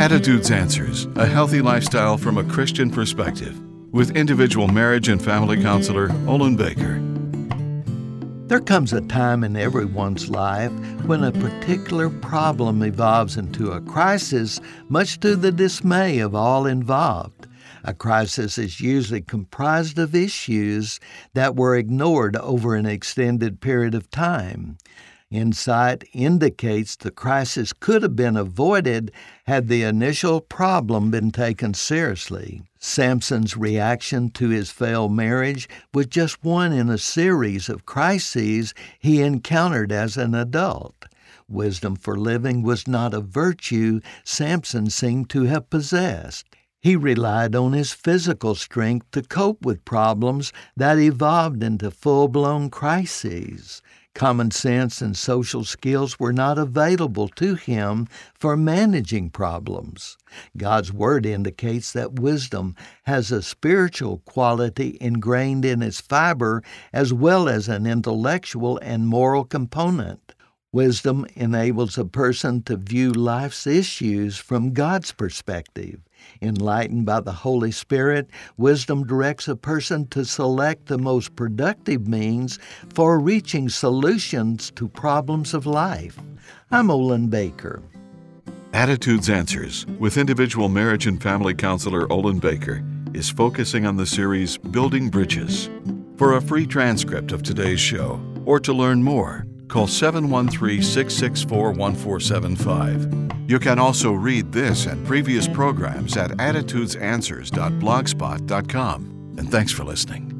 Attitudes Answers A Healthy Lifestyle from a Christian Perspective with individual marriage and family counselor Olin Baker. There comes a time in everyone's life when a particular problem evolves into a crisis, much to the dismay of all involved. A crisis is usually comprised of issues that were ignored over an extended period of time. Insight indicates the crisis could have been avoided had the initial problem been taken seriously. Samson's reaction to his failed marriage was just one in a series of crises he encountered as an adult. Wisdom for living was not a virtue Samson seemed to have possessed. He relied on his physical strength to cope with problems that evolved into full blown crises. Common sense and social skills were not available to him for managing problems. God's Word indicates that wisdom has a spiritual quality ingrained in its fiber as well as an intellectual and moral component. Wisdom enables a person to view life's issues from God's perspective. Enlightened by the Holy Spirit, wisdom directs a person to select the most productive means for reaching solutions to problems of life. I'm Olin Baker. Attitudes Answers with individual marriage and family counselor Olin Baker is focusing on the series Building Bridges. For a free transcript of today's show or to learn more, call 713 664 1475. You can also read this and previous programs at attitudesanswers.blogspot.com. And thanks for listening.